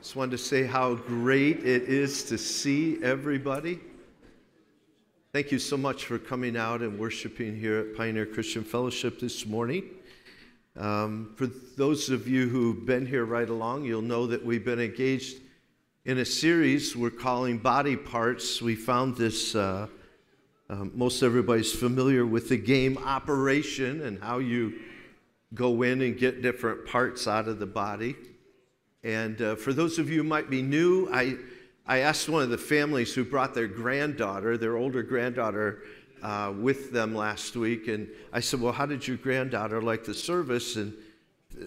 Just wanted to say how great it is to see everybody. Thank you so much for coming out and worshiping here at Pioneer Christian Fellowship this morning. Um, for those of you who've been here right along, you'll know that we've been engaged in a series we're calling Body Parts. We found this, uh, uh, most everybody's familiar with the game Operation and how you go in and get different parts out of the body. And uh, for those of you who might be new, I, I asked one of the families who brought their granddaughter, their older granddaughter, uh, with them last week. And I said, Well, how did your granddaughter like the service? And,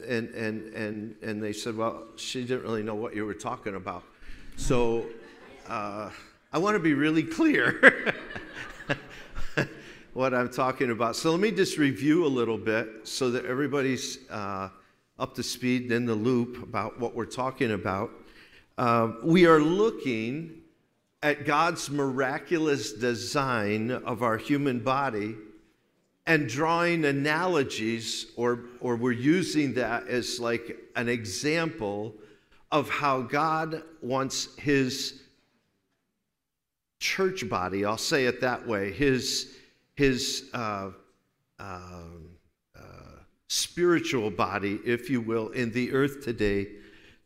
and, and, and, and they said, Well, she didn't really know what you were talking about. So uh, I want to be really clear what I'm talking about. So let me just review a little bit so that everybody's uh, up to speed in the loop about what we're talking about. Uh, we are looking at God's miraculous design of our human body and drawing analogies, or, or we're using that as like an example of how God wants his church body, I'll say it that way, his, his uh, um, spiritual body, if you will, in the earth today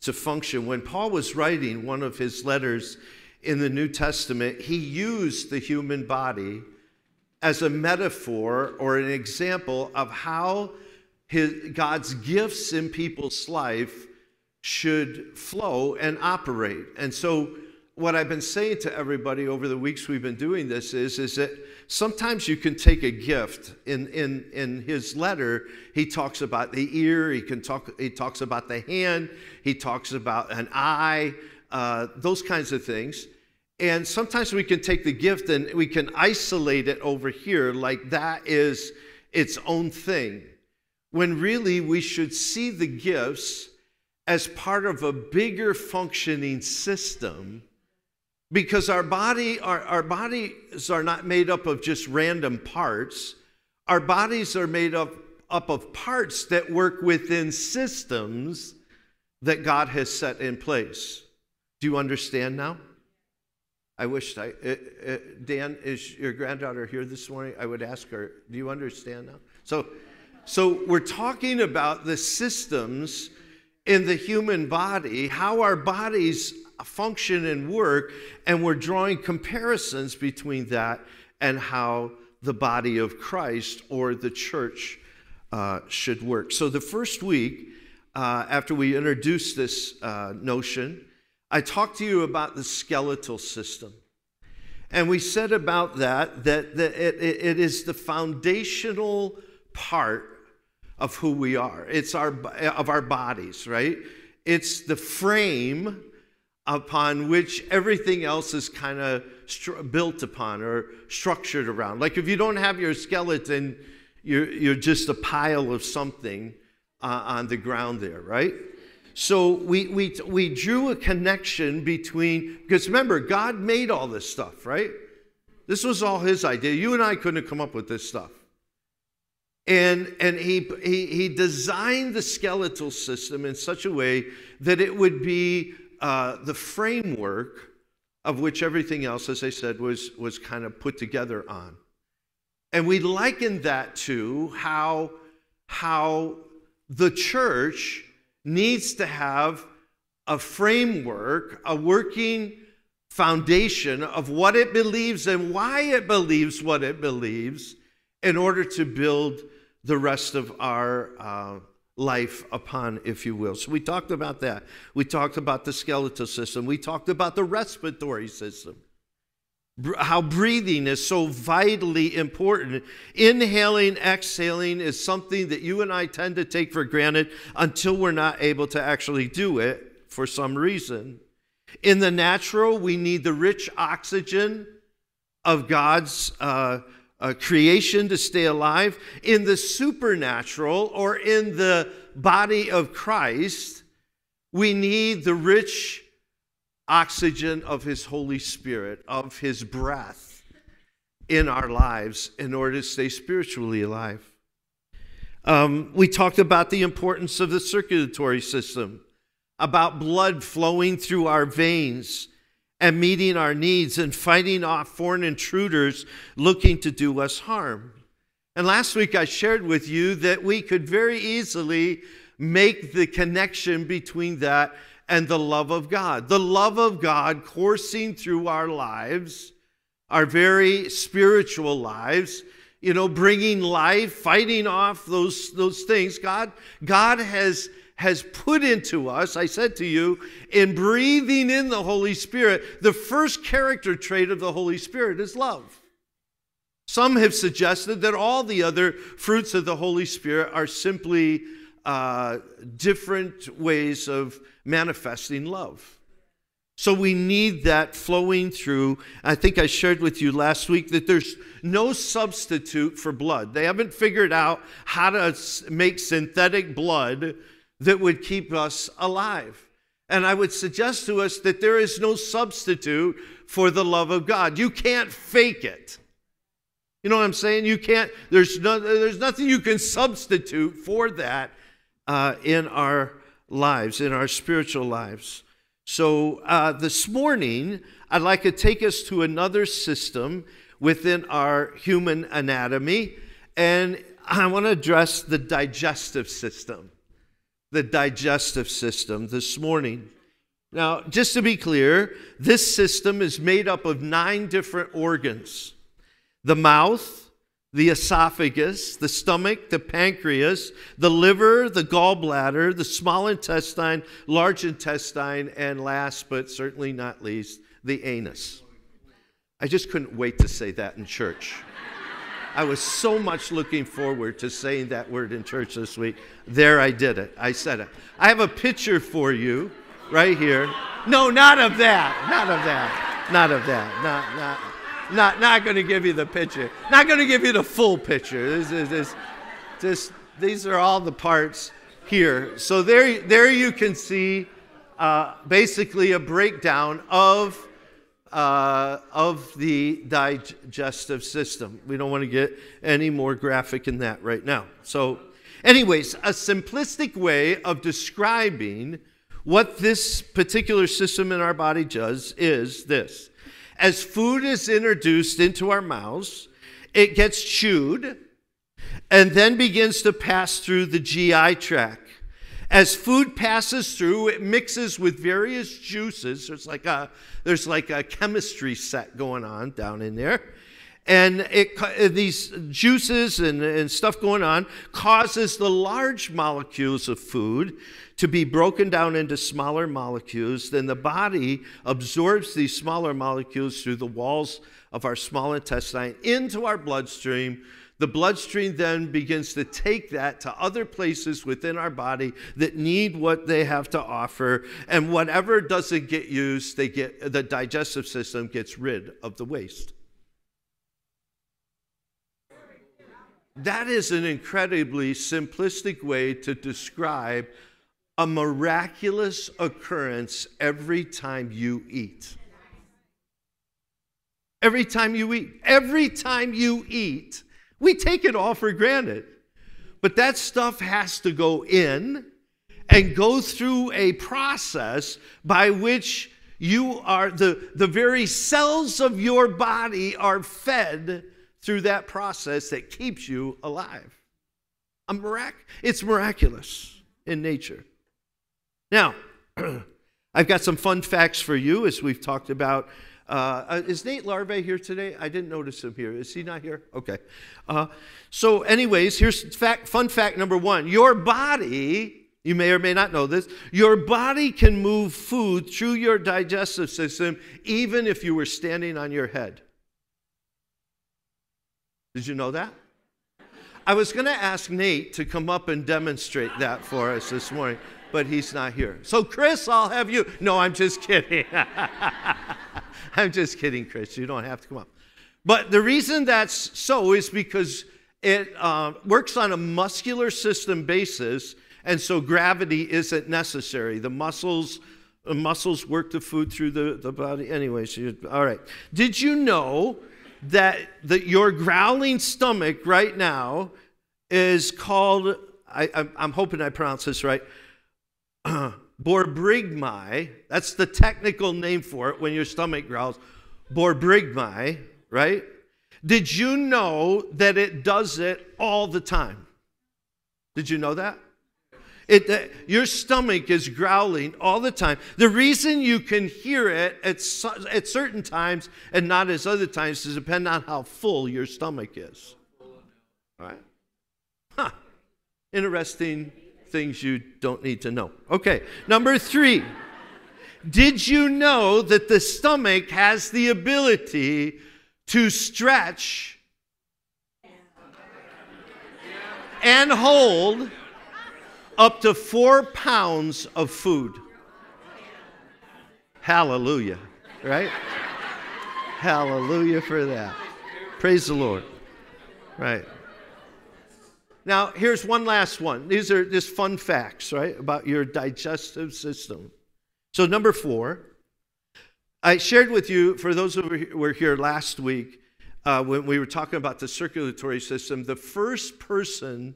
to function. When Paul was writing one of his letters in the New Testament, he used the human body as a metaphor or an example of how his, God's gifts in people's life should flow and operate. And so what I've been saying to everybody over the weeks we've been doing this is, is that sometimes you can take a gift. In, in, in his letter, he talks about the ear, he, can talk, he talks about the hand, he talks about an eye, uh, those kinds of things. And sometimes we can take the gift and we can isolate it over here like that is its own thing. When really we should see the gifts as part of a bigger functioning system because our body our, our bodies are not made up of just random parts. Our bodies are made up, up of parts that work within systems that god has set in place. Do you understand now? I wish i uh, uh, dan is your granddaughter here this morning? I would ask her do you understand now? So so we're talking about the systems in the human body how our bodies function and work, and we're drawing comparisons between that and how the body of Christ or the church uh, should work. So, the first week, uh, after we introduced this uh, notion, I talked to you about the skeletal system. And we said about that that, that it, it is the foundational part of who we are. It's our of our bodies, right? It's the frame upon which everything else is kind of built upon or structured around. Like if you don't have your skeleton, you're, you're just a pile of something uh, on the ground there, right? So we, we, we drew a connection between, because remember, God made all this stuff, right? This was all his idea. You and I couldn't have come up with this stuff. And, and he, he, he designed the skeletal system in such a way that it would be uh, the framework of which everything else, as I said, was, was kind of put together on. And we liken that to how, how the church needs to have a framework, a working foundation of what it believes and why it believes what it believes in order to build the rest of our uh, life upon, if you will. So we talked about that. We talked about the skeletal system. We talked about the respiratory system. How breathing is so vitally important. Inhaling, exhaling is something that you and I tend to take for granted until we're not able to actually do it for some reason. In the natural, we need the rich oxygen of God's uh, uh, creation to stay alive, in the supernatural or in the body of Christ, we need the rich oxygen of His Holy Spirit, of His breath in our lives in order to stay spiritually alive. Um, we talked about the importance of the circulatory system, about blood flowing through our veins and meeting our needs and fighting off foreign intruders looking to do us harm. And last week I shared with you that we could very easily make the connection between that and the love of God. The love of God coursing through our lives, our very spiritual lives, you know, bringing life, fighting off those, those things. God, God has has put into us, I said to you, in breathing in the Holy Spirit, the first character trait of the Holy Spirit is love. Some have suggested that all the other fruits of the Holy Spirit are simply uh, different ways of manifesting love. So we need that flowing through. I think I shared with you last week that there's no substitute for blood. They haven't figured out how to make synthetic blood that would keep us alive. And I would suggest to us that there is no substitute for the love of God. You can't fake it. You know what I'm saying? You can't, there's, no, there's nothing you can substitute for that uh, in our lives, in our spiritual lives. So uh, this morning, I'd like to take us to another system within our human anatomy, and I want to address the digestive system the digestive system this morning. Now, just to be clear, this system is made up of nine different organs the mouth, the esophagus, the stomach, the pancreas, the liver, the gallbladder, the small intestine, large intestine, and last but certainly not least, the anus. I just couldn't wait to say that in church. I was so much looking forward to saying that word in church this week. There I did it. I said it. I have a picture for you right here. No, not of that. Not of that. Not of that. Not not not not going to give you the picture. Not going to give you the full picture. This is this, this, these are all the parts here. So there there you can see uh, basically a breakdown of uh, of the digestive system. We don't want to get any more graphic in that right now. So, anyways, a simplistic way of describing what this particular system in our body does is this as food is introduced into our mouths, it gets chewed and then begins to pass through the GI tract. As food passes through, it mixes with various juices. There's like a, there's like a chemistry set going on down in there. And it, uh, these juices and, and stuff going on causes the large molecules of food to be broken down into smaller molecules. Then the body absorbs these smaller molecules through the walls of our small intestine into our bloodstream the bloodstream then begins to take that to other places within our body that need what they have to offer. And whatever doesn't get used, they get, the digestive system gets rid of the waste. That is an incredibly simplistic way to describe a miraculous occurrence every time you eat. Every time you eat. Every time you eat, we take it all for granted. But that stuff has to go in and go through a process by which you are, the, the very cells of your body are fed through that process that keeps you alive. A mirac- it's miraculous in nature. Now, I've got some fun facts for you as we've talked about uh, uh, is Nate Larve here today? I didn't notice him here. Is he not here? Okay. Uh, so, anyways, here's fact, fun fact number one your body, you may or may not know this, your body can move food through your digestive system even if you were standing on your head. Did you know that? I was going to ask Nate to come up and demonstrate that for us this morning, but he's not here. So, Chris, I'll have you. No, I'm just kidding. I'm just kidding, Chris. You don't have to come up. But the reason that's so is because it uh, works on a muscular system basis, and so gravity isn't necessary. The muscles, the muscles work the food through the, the body. Anyways, you, all right. Did you know that the, your growling stomach right now is called, I, I'm hoping I pronounce this right, borborygmi, that's the technical name for it when your stomach growls, borborygmi, right? Did you know that it does it all the time? Did you know that? It, uh, your stomach is growling all the time. The reason you can hear it at, at certain times and not as other times is depend on how full your stomach is. All right? Huh. Interesting things you don't need to know. Okay, number three. Did you know that the stomach has the ability to stretch and hold up to four pounds of food. Hallelujah, right? Hallelujah for that. Praise the Lord. Right. Now, here's one last one. These are just fun facts, right, about your digestive system. So, number four, I shared with you, for those who were here last week, uh, when we were talking about the circulatory system, the first person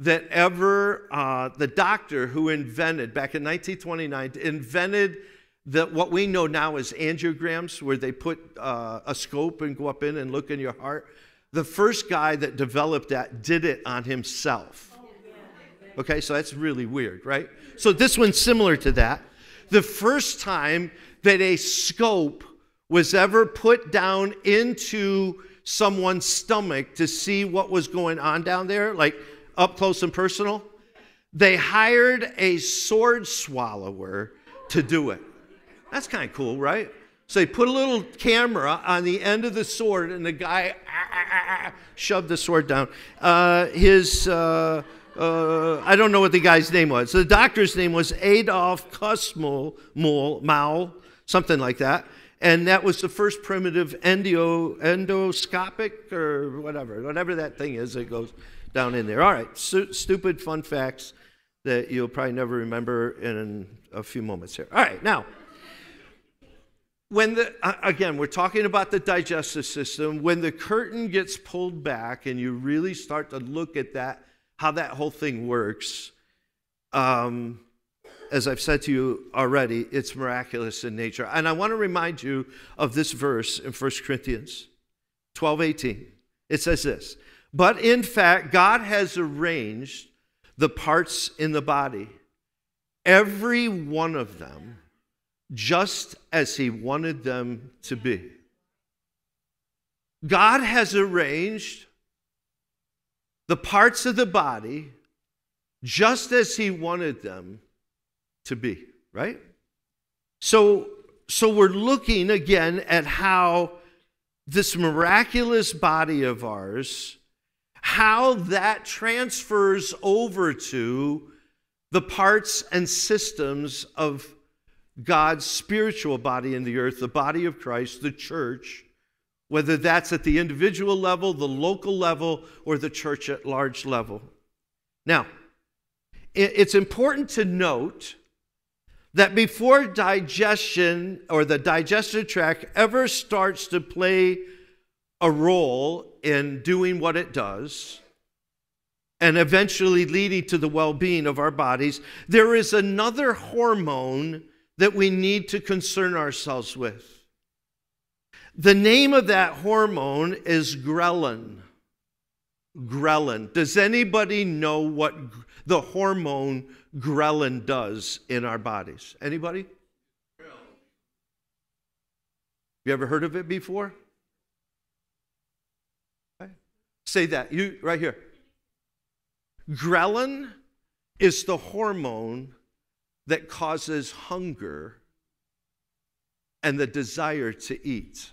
that ever, uh, the doctor who invented, back in 1929, invented the, what we know now as angiograms, where they put uh, a scope and go up in and look in your heart. The first guy that developed that did it on himself. Okay, so that's really weird, right? So this one's similar to that. The first time that a scope was ever put down into someone's stomach to see what was going on down there, like up close and personal, they hired a sword swallower to do it. That's kind of cool, right? So they put a little camera on the end of the sword, and the guy ah, ah, ah, shoved the sword down. Uh, his, uh, uh, I don't know what the guy's name was. The doctor's name was Adolf Kussmaul, something like that. And that was the first primitive endo, endoscopic or whatever, whatever that thing is that goes down in there. All right, Stu- stupid fun facts that you'll probably never remember in a few moments here. All right, now, when the, again, we're talking about the digestive system. When the curtain gets pulled back and you really start to look at that, how that whole thing works, um, as I've said to you already, it's miraculous in nature. And I want to remind you of this verse in 1 Corinthians 12 18. It says this but in fact, God has arranged the parts in the body, every one of them, just as He wanted them to be. God has arranged the parts of the body just as He wanted them to be, right? So, so we're looking again at how this miraculous body of ours how that transfers over to the parts and systems of God's spiritual body in the earth, the body of Christ, the church, whether that's at the individual level, the local level, or the church at large level. Now, it's important to note that before digestion or the digestive tract ever starts to play a role in doing what it does and eventually leading to the well being of our bodies, there is another hormone that we need to concern ourselves with. The name of that hormone is ghrelin. Ghrelin. Does anybody know what the hormone ghrelin does in our bodies? Anybody? You ever heard of it before? Say that. You right here. Ghrelin is the hormone that causes hunger and the desire to eat.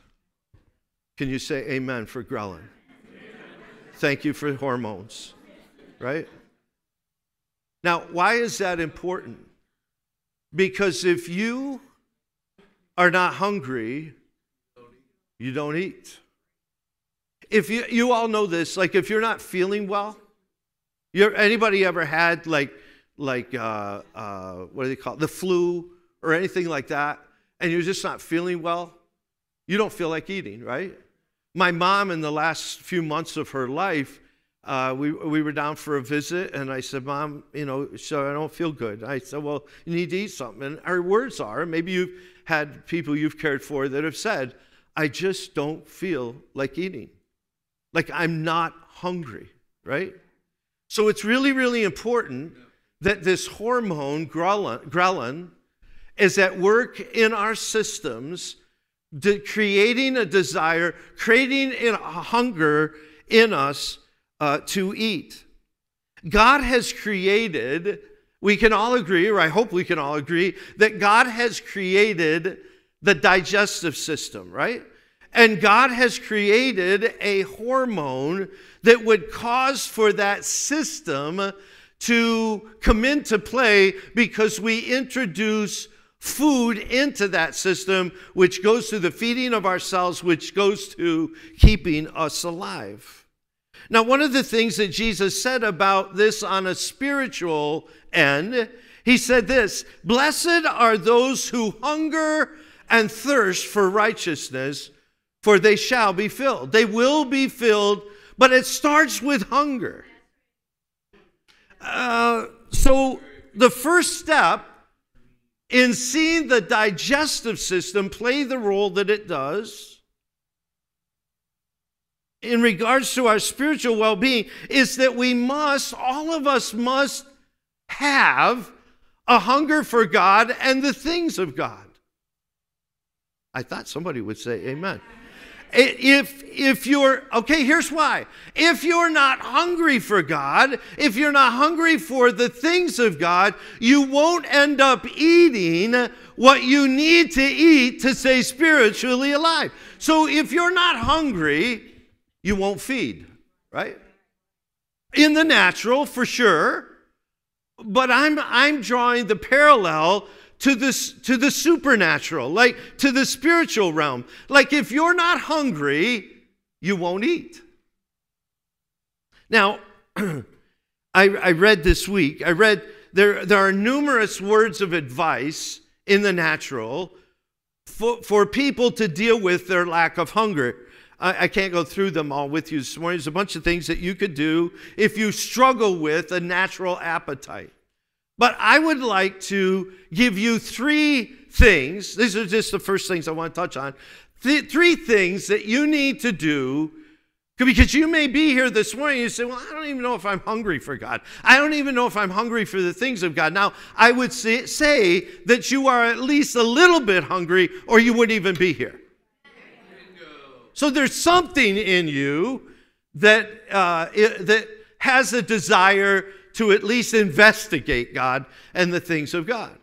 Can you say amen for ghrelin? Thank you for hormones, right? Now, why is that important? Because if you are not hungry, you don't eat if you, you all know this, like if you're not feeling well, you're, anybody ever had like, like uh, uh, what do they call it, the flu or anything like that, and you're just not feeling well, you don't feel like eating, right? My mom, in the last few months of her life, uh, we, we were down for a visit, and I said, Mom, you know, so I don't feel good. I said, Well, you need to eat something. And our words are maybe you've had people you've cared for that have said, I just don't feel like eating. Like I'm not hungry, right? So it's really, really important that this hormone, ghrelin, is at work in our systems, creating a desire, creating a hunger in us uh, to eat. God has created, we can all agree, or I hope we can all agree, that God has created the digestive system, right? And God has created a hormone that would cause for that system to come into play because we introduce food into that system, which goes to the feeding of our cells, which goes to keeping us alive. Now, one of the things that Jesus said about this on a spiritual end, he said this Blessed are those who hunger and thirst for righteousness, for they shall be filled. They will be filled, but it starts with hunger. So, the first step in seeing the digestive system play the role that it does in regards to our spiritual well being is that we must, all of us must have a hunger for God and the things of God. I thought somebody would say amen. If, if you're, okay, here's why. If you're not hungry for God, if you're not hungry for the things of God, you won't end up eating what you need to eat to stay spiritually alive. So if you're not hungry, you won't feed, right? In the natural, for sure. But I'm, I'm drawing the parallel to this to the supernatural, like to the spiritual realm. Like if you're not hungry, you won't eat. Now, I, I read this week, I read there, there are numerous words of advice in the natural for, for people to deal with their lack of hunger. I, I can't go through them all with you this morning. There's a bunch of things that you could do if you struggle with a natural appetite. But I would like to give you three things. These are just the first things I want to touch on. Th- three things that you need to do because you may be here this morning and you say, Well, I don't even know if I'm hungry for God. I don't even know if I'm hungry for the things of God. Now, I would say, say that you are at least a little bit hungry or you wouldn't even be here. So there's something in you that, uh, it, that has a desire to at least investigate God and the things of God.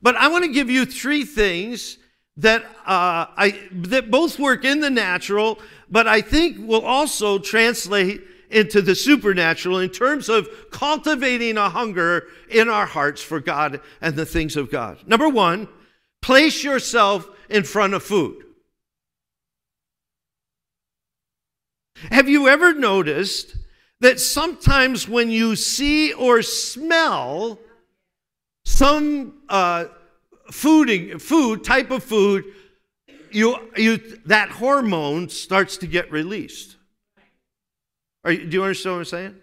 But I want to give you three things that, uh, I, that both work in the natural, but I think will also translate into the supernatural in terms of cultivating a hunger in our hearts for God and the things of God. Number one, place yourself in front of food. Have you ever noticed that sometimes when you see or smell some uh, food, food type of food, you, you, that hormone starts to get released? Are do you understand what I'm saying?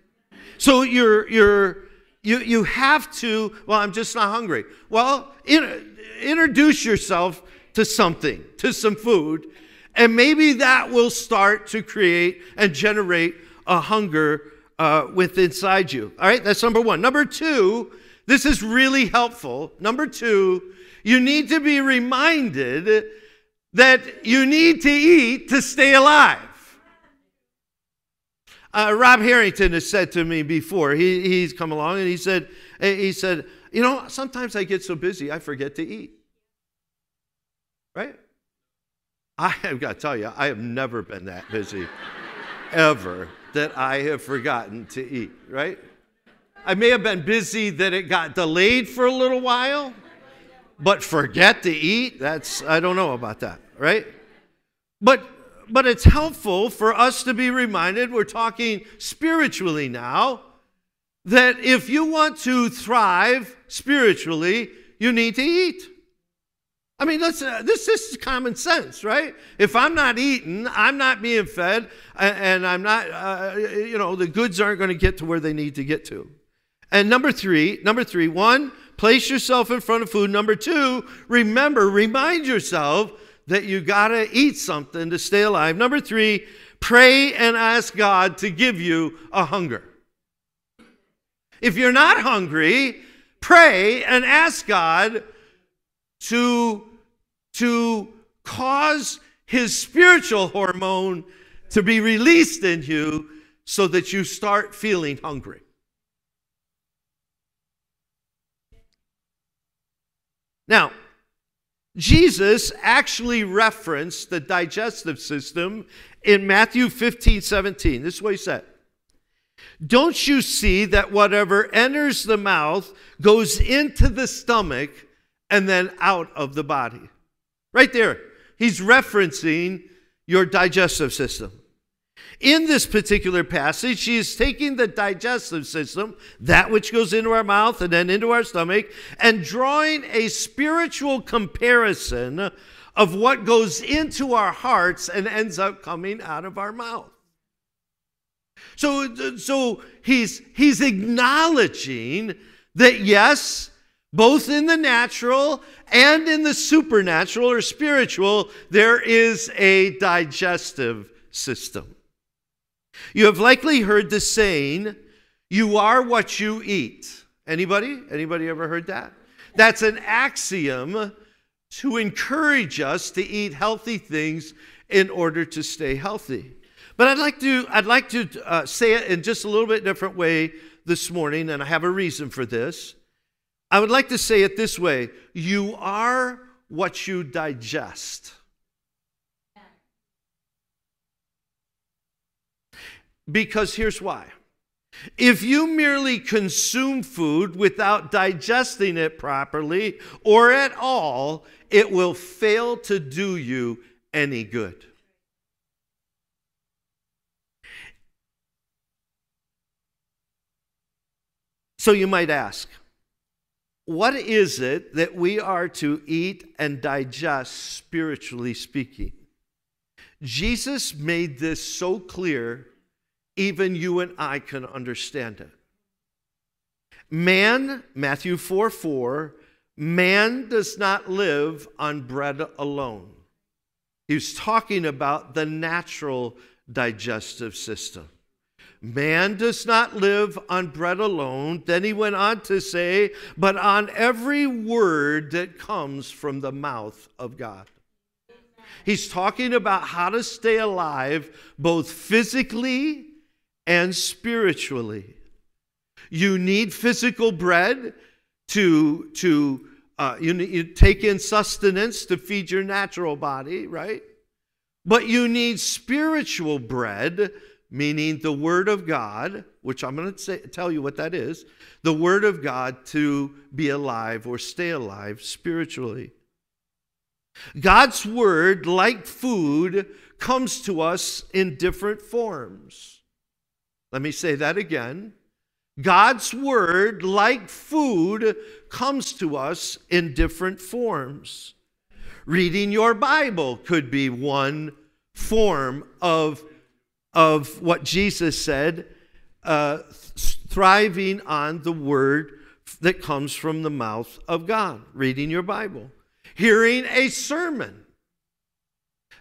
So you're, you're, you, you have to, well, I'm just not hungry. Well, in, introduce yourself to something, to some food, and maybe that will start to create and generate a hunger uh, with inside you. All right, that's number one. Number two, this is really helpful. Number two, you need to be reminded that you need to eat to stay alive. Uh, Rob Harrington has said to me before, he, he's come along and he said, he said, you know, sometimes I get so busy I forget to eat. Right? I have got to tell you, I have never been that busy, ever, that I have forgotten to eat, right? I may have been busy that it got delayed for a little while, but forget to eat, that's, I don't know about that, right? But but it's helpful for us to be reminded, we're talking spiritually now, that if you want to thrive spiritually, you need to eat. I mean, let's, uh, this, this is common sense, right? If I'm not eating, I'm not being fed, and I'm not, uh, you know, the goods aren't going to get to where they need to get to. And number three, number three, one, place yourself in front of food. Number two, remember, remind yourself that you got to eat something to stay alive. Number three, pray and ask God to give you a hunger. If you're not hungry, pray and ask God to, to cause his spiritual hormone to be released in you so that you start feeling hungry. Now, Jesus actually referenced the digestive system in Matthew 15 17. This is what he said. Don't you see that whatever enters the mouth goes into the stomach and then out of the body. Right there. He's referencing your digestive system. In this particular passage, she is taking the digestive system, that which goes into our mouth and then into our stomach, and drawing a spiritual comparison of what goes into our hearts and ends up coming out of our mouth. So, so he's, he's acknowledging that yes, both in the natural and in the supernatural or spiritual, there is a digestive system. You have likely heard the saying, you are what you eat. Anybody? Anybody ever heard that? That's an axiom to encourage us to eat healthy things in order to stay healthy. But I'd like to, I'd like to uh, say it in just a little bit different way this morning, and I have a reason for this. I would like to say it this way you are what you digest. Because here's why. If you merely consume food without digesting it properly or at all, it will fail to do you any good. So you might ask, what is it that we are to eat and digest spiritually speaking? Jesus made this so clear, even you and I can understand it. Man, Matthew 4 4, man does not live on bread alone. He's talking about the natural digestive system. Man does not live on bread alone. Then he went on to say, but on every word that comes from the mouth of God. He's talking about how to stay alive both physically and spiritually. You need physical bread to, to uh, you, you take in sustenance to feed your natural body, right? But you need spiritual bread meaning the Word of God, which I'm going to tell you what that is the Word of God to be alive or stay alive spiritually. God's Word, like food, comes to us in different forms. Let me say that again. God's Word, like food, comes to us in different forms. Reading your Bible could be one form of of what Jesus said, uh, thriving on the word that comes from the mouth of God, reading your Bible, hearing a sermon.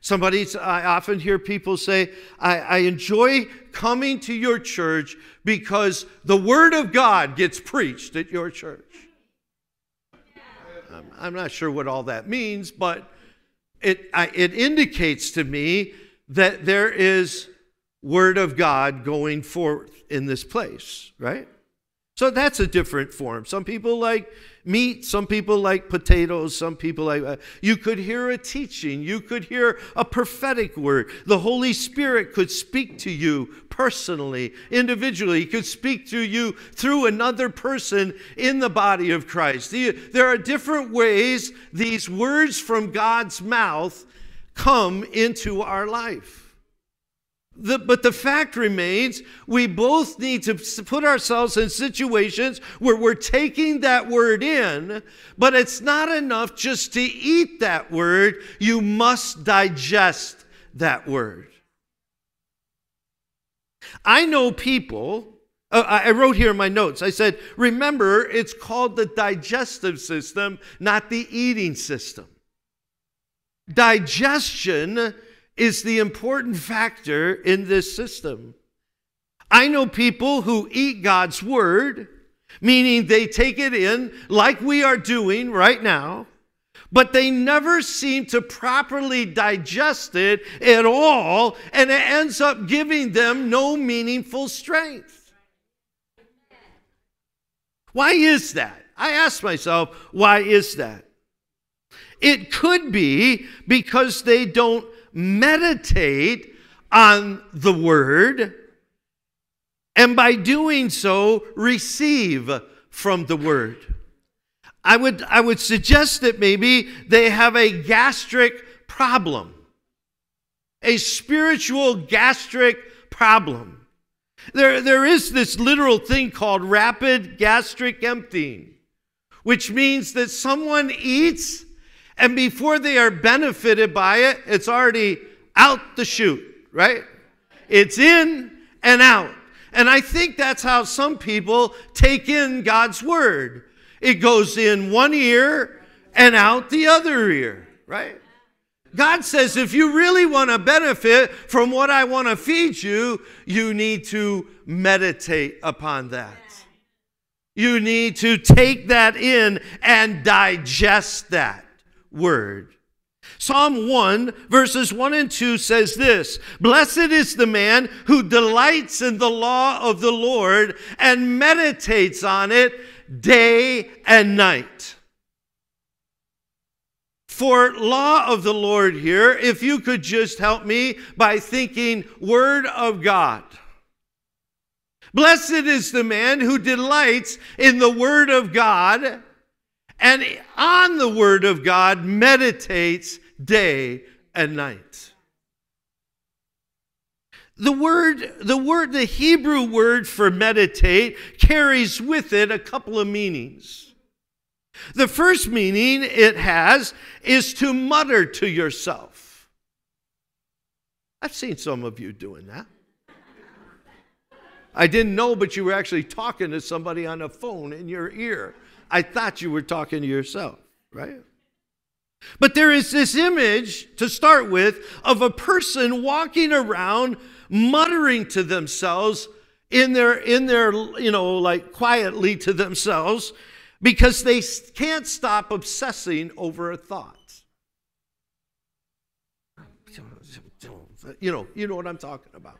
Somebody, I often hear people say, I, I enjoy coming to your church because the Word of God gets preached at your church. I'm not sure what all that means, but it, I, it indicates to me that there is word of God going forth in this place, right? So that's a different form. Some people like meat, some people like potatoes, some people like. Uh, you could hear a teaching, you could hear a prophetic word. The Holy Spirit could speak to you personally, individually. He could speak to you through another person in the body of Christ. There are different ways these words from God's mouth come into our life. The, but the fact remains, we both need to put ourselves in situations where we're taking that word in, but it's not enough just to eat that word. You must digest that word. I know people, uh, I wrote here in my notes, I said, remember, it's called the digestive system, not the eating system. Digestion is the important factor in this system. I know people who eat God's word, meaning they take it in like we are doing right now, but they never seem to properly digest it at all, and it ends up giving them no meaningful strength. Why is that? I ask myself, why is that? It could be because they don't meditate on the word, and by doing so, receive from the word. I would, I would suggest that maybe they have a gastric problem, a spiritual gastric problem. There, there is this literal thing called rapid gastric emptying, which means that someone eats and before they are benefited by it, it's already out the chute, right? It's in and out. And I think that's how some people take in God's word. It goes in one ear and out the other ear, right? God says if you really want to benefit from what I want to feed you, you need to meditate upon that. You need to take that in and digest that word. Psalm 1, verses 1 and 2 says this Blessed is the man who delights in the law of the Lord and meditates on it day and night. For law of the Lord here, if you could just help me by thinking Word of God. Blessed is the man who delights in the Word of God and on the Word of God meditates day and night. The word, the word, the Hebrew word for meditate carries with it a couple of meanings. The first meaning it has is to mutter to yourself. I've seen some of you doing that. I didn't know, but you were actually talking to somebody on a phone in your ear. I thought you were talking to yourself, right? But there is this image to start with of a person walking around muttering to themselves in their in their you know like quietly to themselves because they can't stop obsessing over a thought. You know, you know what I'm talking about.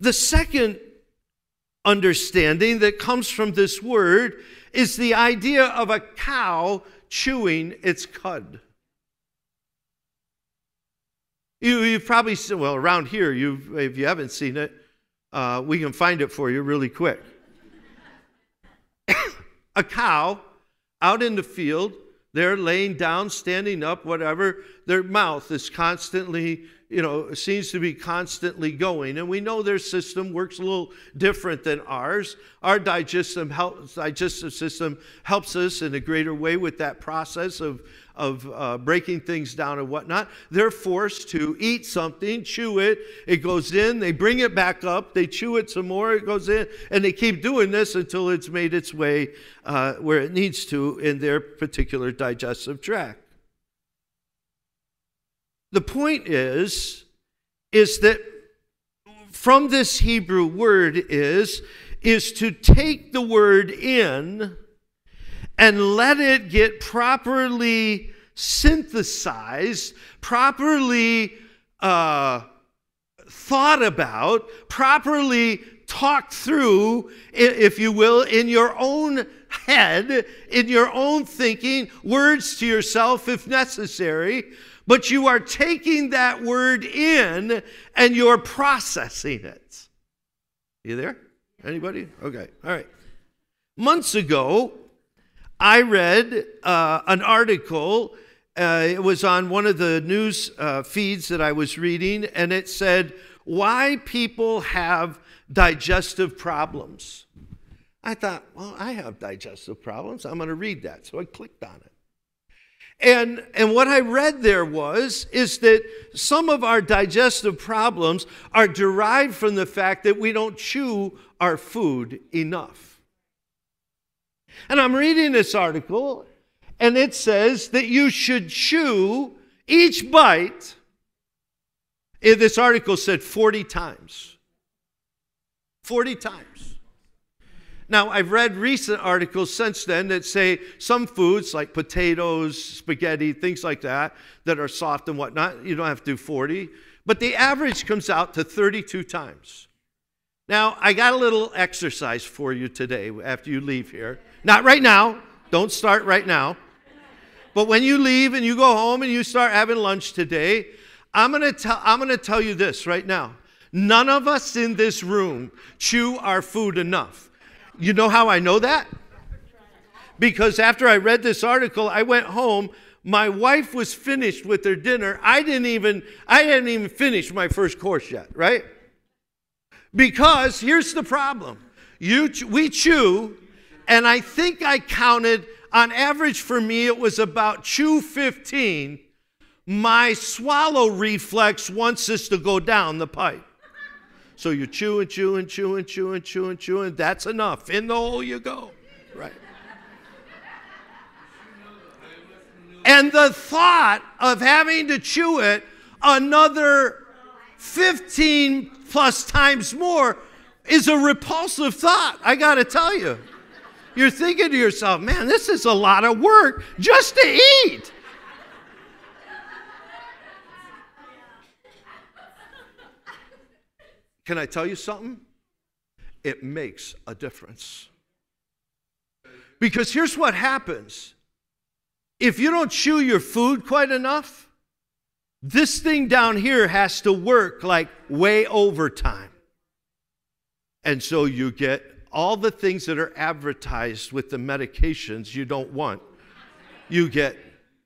The second understanding that comes from this word is the idea of a cow chewing its cud. You, have probably seen, well, around here, you if you haven't seen it, uh, we can find it for you really quick. a cow out in the field, they're laying down, standing up, whatever, their mouth is constantly you know, seems to be constantly going. And we know their system works a little different than ours. Our digestive, help, digestive system helps us in a greater way with that process of, of uh, breaking things down and whatnot. They're forced to eat something, chew it, it goes in, they bring it back up, they chew it some more, it goes in, and they keep doing this until it's made its way uh, where it needs to in their particular digestive tract. The point is, is that from this Hebrew word is, is to take the word in and let it get properly synthesized, properly uh, thought about, properly talked through, if you will, in your own head, in your own thinking, words to yourself if necessary, but you are taking that word in and you're processing it. You there? Anybody? Okay. All right. Months ago, I read uh, an article uh, it was on one of the news uh, feeds that I was reading, and it said, Why people have digestive problems. I thought, Well, I have digestive problems. I'm going to read that. So I clicked on it. And, and what I read there was is that some of our digestive problems are derived from the fact that we don't chew our food enough. And I'm reading this article, and it says that you should chew each bite. This article said 40 times. 40 times. Now, I've read recent articles since then that say some foods like potatoes, spaghetti, things like that, that are soft and whatnot, you don't have to do 40, but the average comes out to 32 times. Now, I got a little exercise for you today after you leave here. Not right now, don't start right now. But when you leave and you go home and you start having lunch today, I'm going to tell I'm going to tell you this right now. None of us in this room chew our food enough. You know how I know that? Because after I read this article, I went home. My wife was finished with her dinner. I didn't even I hadn't even finished my first course yet, right? Because here's the problem. You we chew and I think I counted on average for me it was about chew 15. My swallow reflex wants us to go down the pipe. So you chew and chew and chew and chew and chew and chew, and that's enough. In the hole you go. Right. And the thought of having to chew it another 15 plus times more is a repulsive thought, I got to tell you. You're thinking to yourself, man, this is a lot of work just to eat. Can I tell you something? It makes a difference. Because here's what happens if you don't chew your food quite enough, this thing down here has to work like way overtime. And so you get all the things that are advertised with the medications you don't want. You get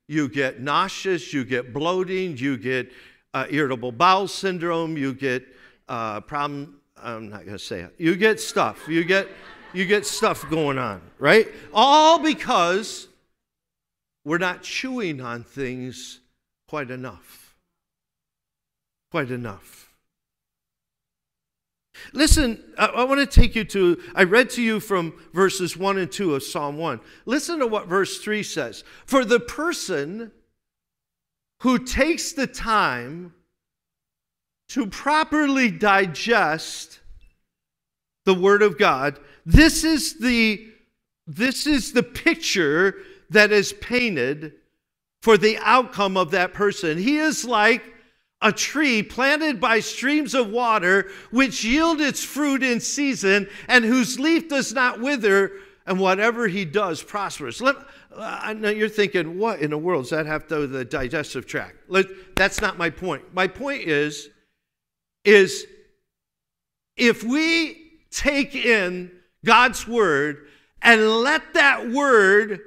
you get nauseous, you get bloating, you get uh, irritable bowel syndrome, you get uh, problem. I'm not going to say it. You get stuff. You get you get stuff going on, right? All because we're not chewing on things quite enough. Quite enough. Listen, I, I want to take you to, I read to you from verses 1 and 2 of Psalm 1. Listen to what verse 3 says. For the person who takes the time to properly digest the Word of God, this is the, this is the picture that is painted for the outcome of that person. He is like a tree planted by streams of water, which yield its fruit in season, and whose leaf does not wither, and whatever he does prospers. Let, uh, I know you're thinking, what in the world does that have to do with the digestive tract? Let, that's not my point. My point is is if we take in God's word and let that word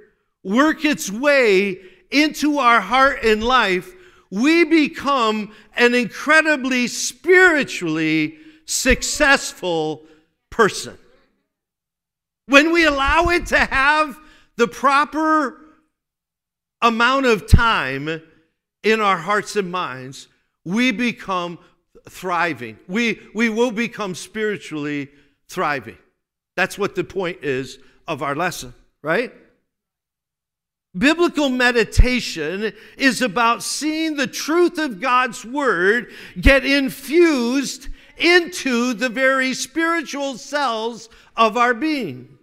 work its way into our heart and life, we become an incredibly spiritually successful person. When we allow it to have the proper amount of time in our hearts and minds, we become thriving. We, we will become spiritually thriving. That's what the point is of our lesson, right? Biblical meditation is about seeing the truth of God's word get infused into the very spiritual cells of our being.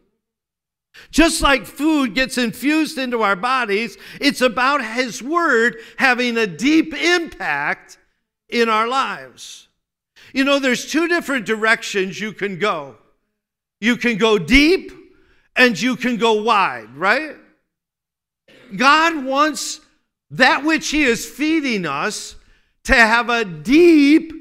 Just like food gets infused into our bodies, it's about His Word having a deep impact in our lives. You know, there's two different directions you can go. You can go deep and you can go wide, right? God wants that which He is feeding us to have a deep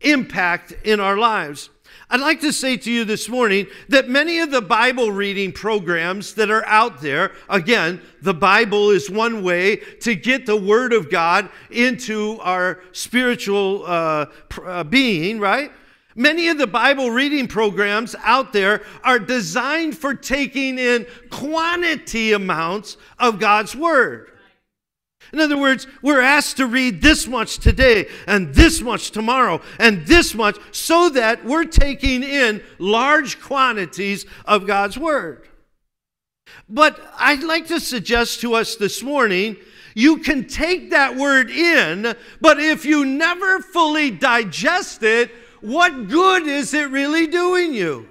impact in our lives. I'd like to say to you this morning that many of the Bible reading programs that are out there, again, the Bible is one way to get the Word of God into our spiritual uh, uh, being, right? Many of the Bible reading programs out there are designed for taking in quantity amounts of God's Word. In other words, we're asked to read this much today and this much tomorrow and this much so that we're taking in large quantities of God's Word. But I'd like to suggest to us this morning you can take that word in, but if you never fully digest it, what good is it really doing you?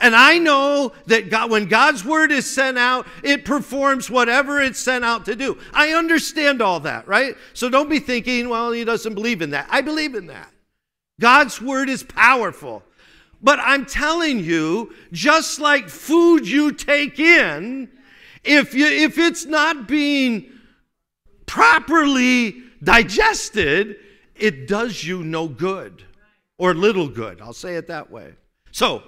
And I know that God, when God's word is sent out, it performs whatever it's sent out to do. I understand all that, right? So don't be thinking, well, he doesn't believe in that. I believe in that. God's word is powerful. But I'm telling you, just like food you take in, if, you, if it's not being properly digested, it does you no good or little good. I'll say it that way. So,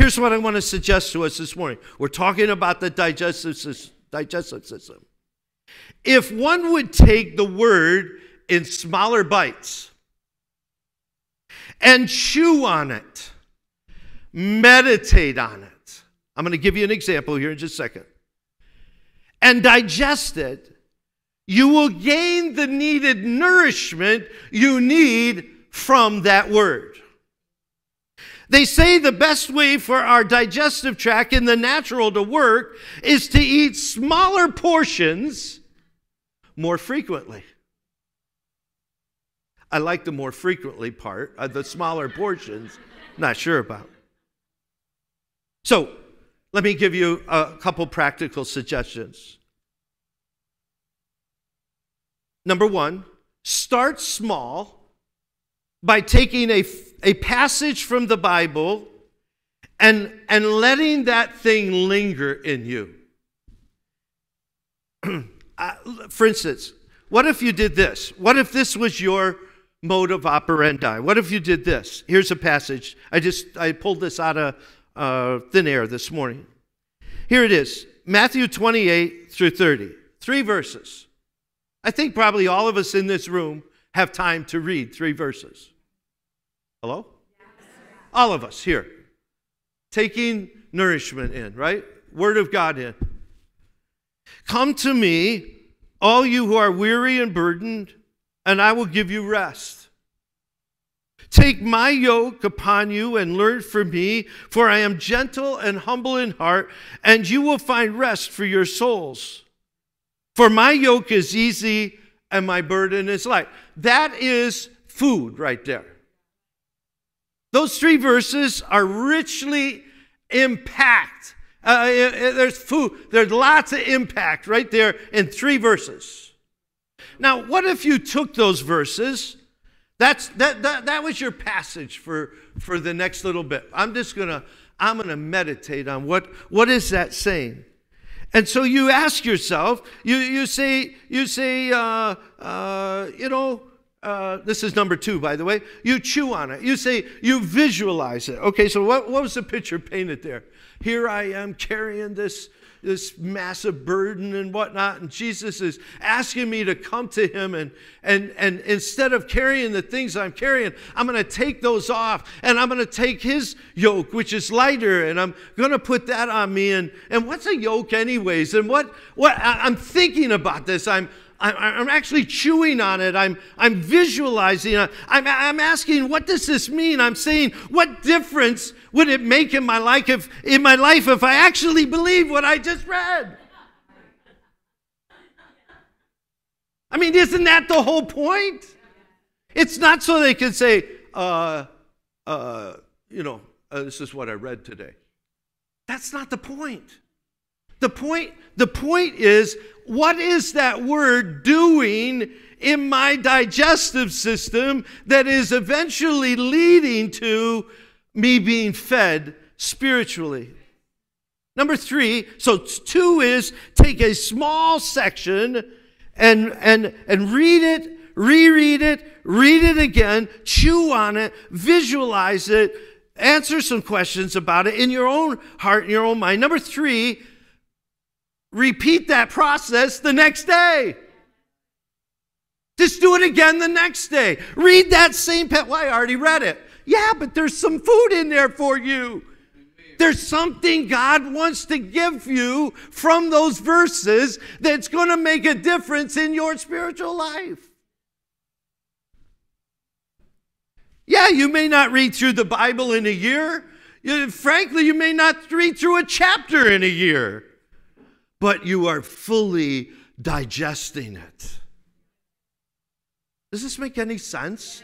Here's what I want to suggest to us this morning. We're talking about the digestive system. If one would take the word in smaller bites and chew on it, meditate on it. I'm going to give you an example here in just a second. And digest it, you will gain the needed nourishment you need from that word. They say the best way for our digestive tract in the natural to work is to eat smaller portions more frequently. I like the more frequently part, uh, the smaller portions, not sure about. So, let me give you a couple practical suggestions. Number one, start small by taking a a passage from the Bible and, and letting that thing linger in you. uh, for instance, what if you did this? What if this was your mode of operandi? What if you did this? Here's a passage. I just I pulled this out of uh, thin air this morning. Here it is Matthew 28 through 30. Three verses. I think probably all of us in this room have time to read three verses. Hello? All of us here. Taking nourishment in, right? Word of God in. Come to me, all you who are weary and burdened, and I will give you rest. Take my yoke upon you and learn from me, for I am gentle and humble in heart, and you will find rest for your souls. For my yoke is easy and my burden is light. That is food right there. Those three verses are richly impact. Uh, there's food, there's lots of impact right there in three verses. Now, what if you took those verses? That's that that, that was your passage for for the next little bit. I'm just gonna I'm gonna meditate on what what is that saying. And so you ask yourself, you, you say, you say, uh, uh, you know, uh, this is number two, by the way. You chew on it. You say, you visualize it. Okay, so what, what was the picture painted there? Here I am carrying this, this massive burden and whatnot, and Jesus is asking me to come to him. And, and, and instead of carrying the things I'm carrying, I'm going to take those off, and I'm going to take his yoke, which is lighter, and I'm going to put that on me. And, and what's a yoke, anyways? And what, what I'm thinking about this. I'm, I'm actually chewing on it. I'm, I'm visualizing it. I'm, I'm asking, what does this mean? I'm saying, what difference would it make in my life if, in my life if I actually believe what I just read? I mean, isn't that the whole point? It's not so they can say, uh, uh, you know, uh, this is what I read today. That's not the point. The point, the point is what is that word doing in my digestive system that is eventually leading to me being fed spiritually? Number three, so two is take a small section and, and, and read it, reread it, read it again, chew on it, visualize it, answer some questions about it in your own heart, in your own mind. Number three, repeat that process the next day. Just do it again the next day. Read that same pet. Well, I already read it. Yeah, but there's some food in there for you. There's something God wants to give you from those verses that's going to make a difference in your spiritual life. Yeah, you may not read through the Bible in a year. You, frankly, you may not read through a chapter in a year, but you are fully digesting it. Does this make any sense?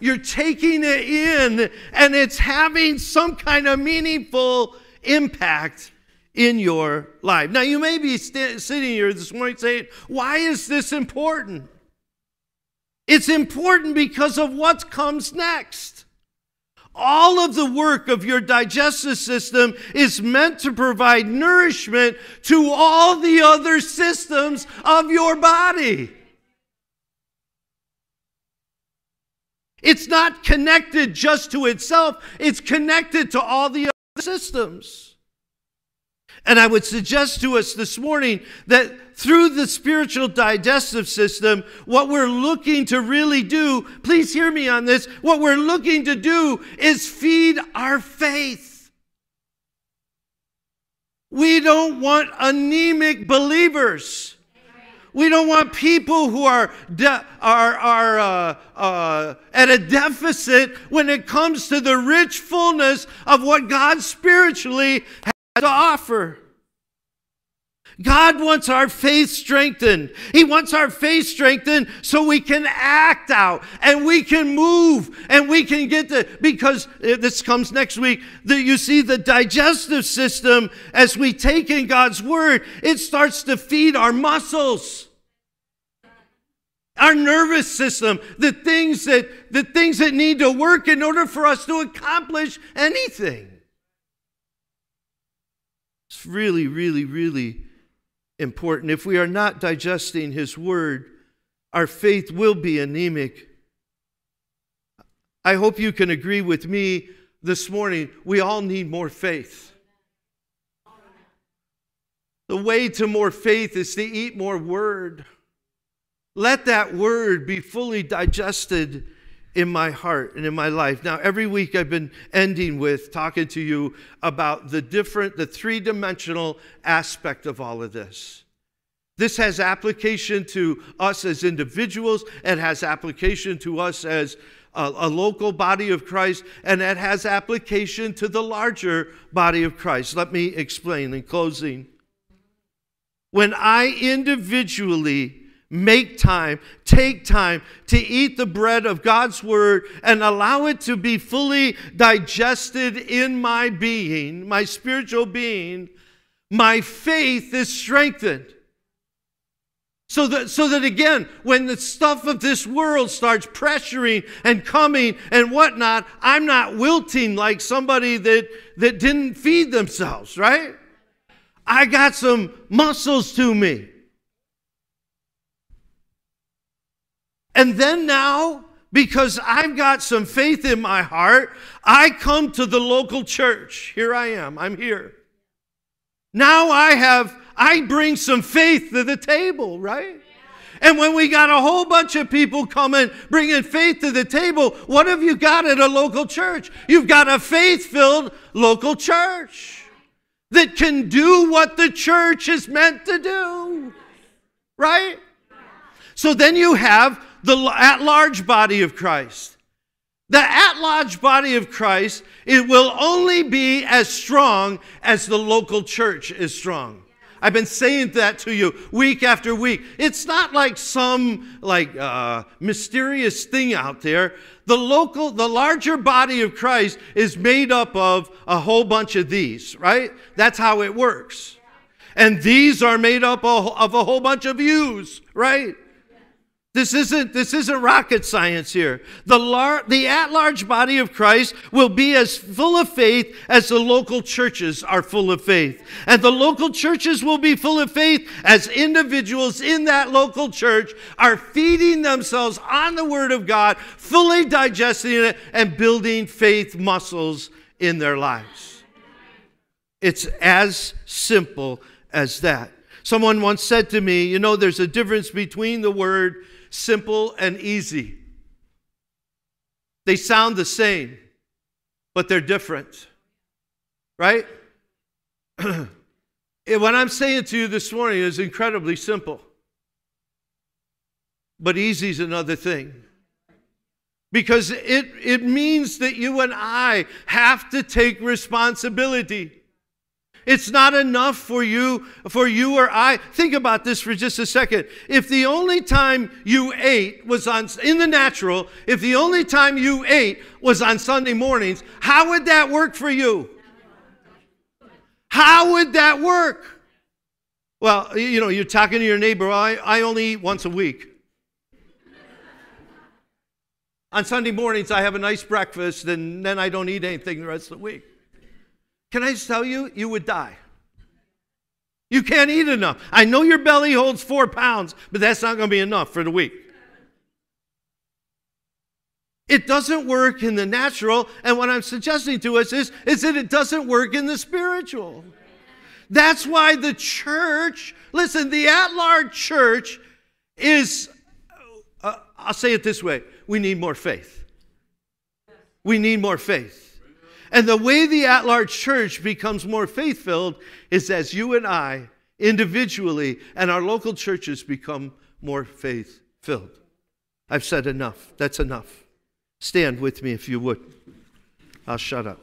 You're taking it in and it's having some kind of meaningful impact in your life. Now, you may be st- sitting here this morning saying, Why is this important? It's important because of what comes next. All of the work of your digestive system is meant to provide nourishment to all the other systems of your body. It's not connected just to itself, it's connected to all the other systems. And I would suggest to us this morning that through the spiritual digestive system, what we're looking to really do, please hear me on this, what we're looking to do is feed our faith. We don't want anemic believers. We don't want people who are, de- are, are uh, uh, at a deficit when it comes to the rich fullness of what God spiritually has to offer. God wants our faith strengthened. He wants our faith strengthened so we can act out and we can move and we can get the, because uh, this comes next week, that you see the digestive system as we take in God's word, it starts to feed our muscles. Our nervous system, the things that the things that need to work in order for us to accomplish anything. Really, really, really important. If we are not digesting His Word, our faith will be anemic. I hope you can agree with me this morning. We all need more faith. The way to more faith is to eat more Word. Let that Word be fully digested in my heart and in my life. Now, every week I've been ending with talking to you about the different, the three dimensional aspect of all of this. This has application to us as individuals, it has application to us as a, a, local body of Christ, and it has application to the larger body of Christ. Let me explain in closing. When I individually make time, take time to eat the bread of God's word and allow it to be fully digested in my being, my spiritual being, my faith is strengthened. So that, so that again, when the stuff of this world starts pressuring and coming and whatnot, I'm not wilting like somebody that, that didn't feed themselves, right? I got some muscles to me. And then now, because I've got some faith in my heart, I come to the local church. Here I am, I'm here. Now I have, I bring some faith to the table, right? And when we got a whole bunch of people coming, bringing faith to the table, what have you got at a local church? You've got a faith filled local church that can do what the church is meant to do, right? So then you have the at large body of Christ. The at large body of Christ, it will only be as strong as the local church is strong. I've been saying that to you week after week. It's not like some like uh, mysterious thing out there. The local, the larger body of Christ is made up of a whole bunch of these, right? That's how it works. And these are made up of a whole bunch of yous, right? This isn't, this isn't rocket science here. The, lar- the at large body of Christ will be as full of faith as the local churches are full of faith. And the local churches will be full of faith as individuals in that local church are feeding themselves on the Word of God, fully digesting it, and building faith muscles in their lives. It's as simple as that. Someone once said to me, You know, there's a difference between the word simple and easy. They sound the same, but they're different. Right? what I'm saying to you this morning is incredibly simple. But easy is another thing. Because it, it means that you and I have to take responsibility. It's not enough for you, for you or I. Think about this for just a second. If the only time you ate was on, in the natural, if the only time you ate was on Sunday mornings, how would that work for you? How would that work? Well, you know, you're talking to your neighbor, I, I only eat once a week. on Sunday mornings, I have a nice breakfast, and then I don't eat anything the rest of the week. Can I just tell you, you would die. You can't eat enough. I know your belly holds four pounds, but that's not going to be enough for the week. It doesn't work in the natural, and what I'm suggesting to us is, is that it doesn't work in the spiritual. That's why the church, listen, the at large church is, uh, I'll say it this way we need more faith. We need more faith. And the way the at large church becomes more faith filled is as you and I individually and our local churches become more faith filled. I've said enough. That's enough. Stand with me if you would. I'll shut up.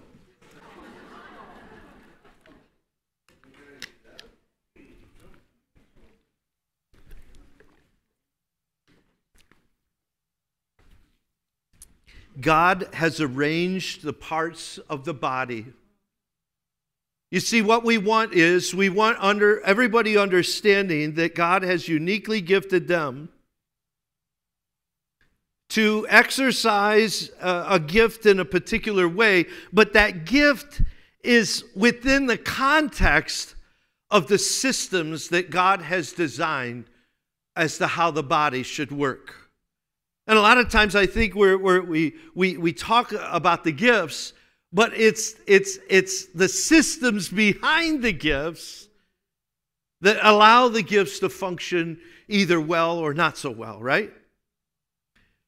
God has arranged the parts of the body. You see, what we want is we want under everybody understanding that God has uniquely gifted them to exercise a, a gift in a particular way, but that gift is within the context of the systems that God has designed as to how the body should work. And a lot of times I think we're, we're, we we, we talk about the gifts, but it's, it's, it's the systems behind the gifts that allow the gifts to function either well or not so well, right?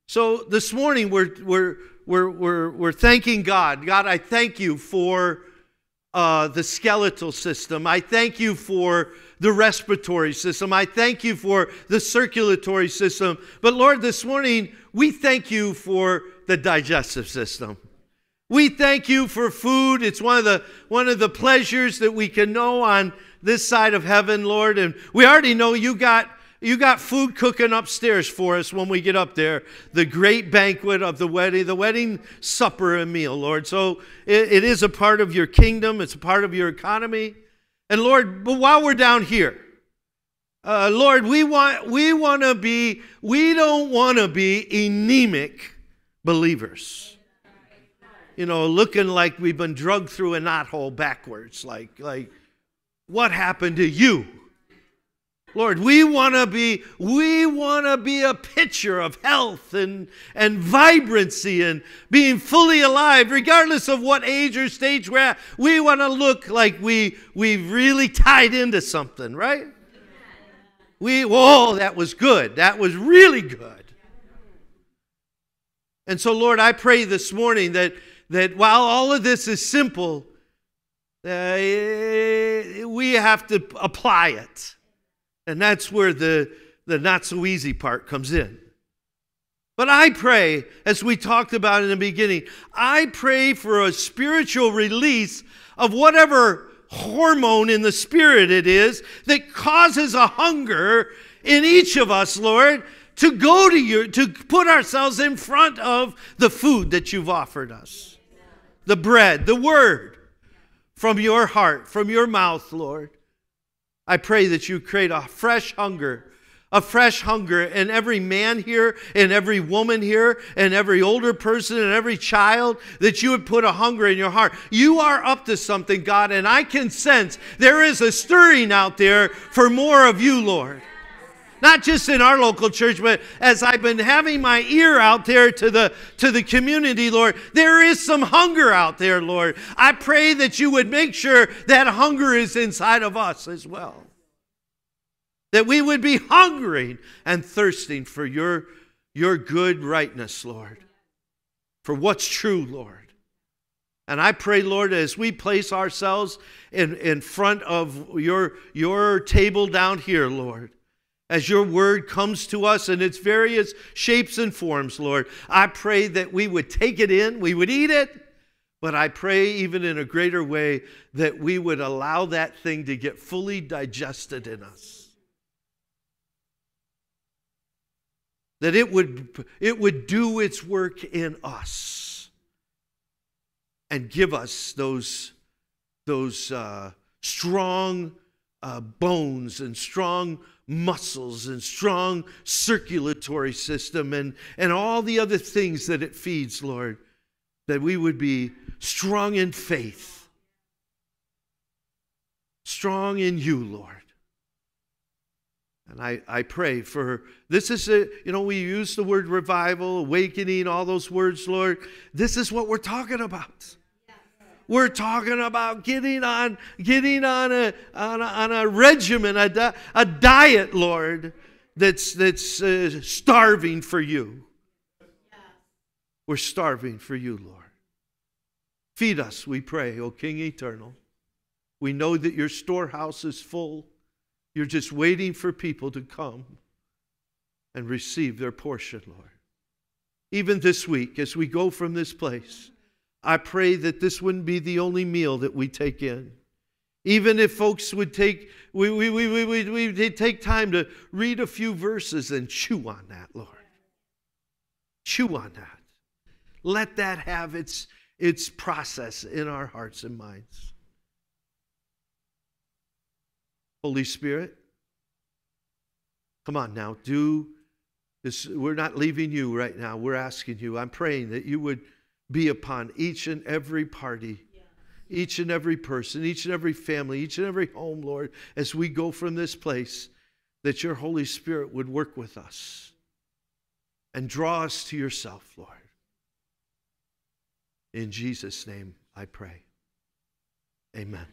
So this morning we're, we're, we're, we're, we're thanking God. God, I thank you for uh, the skeletal system. I thank you for the respiratory system. I thank you for the circulatory system. But Lord, this morning, we thank you for the digestive system. We thank you for food. It's one of the one of the pleasures that we can know on this side of heaven, Lord. And we already know you got you got food cooking upstairs for us when we get up there. The great banquet of the wedding, the wedding supper and meal, Lord. So it, it is a part of your kingdom. It's a part of your economy. And Lord, but while we're down here, uh, Lord, we want we want to be we don't want to be anemic believers. You know, looking like we've been drugged through a knothole backwards. Like like, what happened to you? Lord, we want to be we want to be a picture of health and and vibrancy and being fully alive regardless of what age or stage we're at. We want to look like we we've really tied into something, right? We whoa, that was good. That was really good. And so Lord, I pray this morning that that while all of this is simple, uh, we have to apply it. And that's where the, the not so easy part comes in. But I pray, as we talked about in the beginning, I pray for a spiritual release of whatever hormone in the spirit it is that causes a hunger in each of us, Lord, to go to you, to put ourselves in front of the food that you've offered us. The bread, the word from your heart, from your mouth, Lord. I pray that you create a fresh hunger, a fresh hunger in every man here, in every woman here, and every older person, and every child, that you would put a hunger in your heart. You are up to something, God, and I can sense there is a stirring out there for more of you, Lord. Not just in our local church, but as I've been having my ear out there to the, to the community, Lord, there is some hunger out there, Lord. I pray that you would make sure that hunger is inside of us as well. That we would be hungering and thirsting for your, your good rightness, Lord, for what's true, Lord. And I pray, Lord, as we place ourselves in, in front of your, your table down here, Lord, as your word comes to us in its various shapes and forms, Lord, I pray that we would take it in, we would eat it, but I pray even in a greater way that we would allow that thing to get fully digested in us. That it would, it would do its work in us and give us those, those uh, strong uh, bones and strong muscles and strong circulatory system and, and all the other things that it feeds, Lord, that we would be strong in faith, strong in you, Lord. And I, I pray for this is a, you know, we use the word revival, awakening, all those words, Lord. This is what we're talking about. We're talking about getting on, getting on a, on a, on a regimen, a, di- a diet, Lord, that's, that's uh, starving for you. We're starving for you, Lord. Feed us, we pray, O King Eternal. We know that your storehouse is full. You're just waiting for people to come and receive their portion, Lord. Even this week, as we go from this place, I pray that this wouldn't be the only meal that we take in. Even if folks would take, we, we, we, we, we, we take time to read a few verses and chew on that, Lord. Chew on that. Let that have its, its process in our hearts and minds. Holy Spirit, come on now, do this. We're not leaving you right now. We're asking you. I'm praying that you would be upon each and every party, each and every person, each and every family, each and every home, Lord, as we go from this place, that your Holy Spirit would work with us and draw us to yourself, Lord. In Jesus' name I pray. Amen.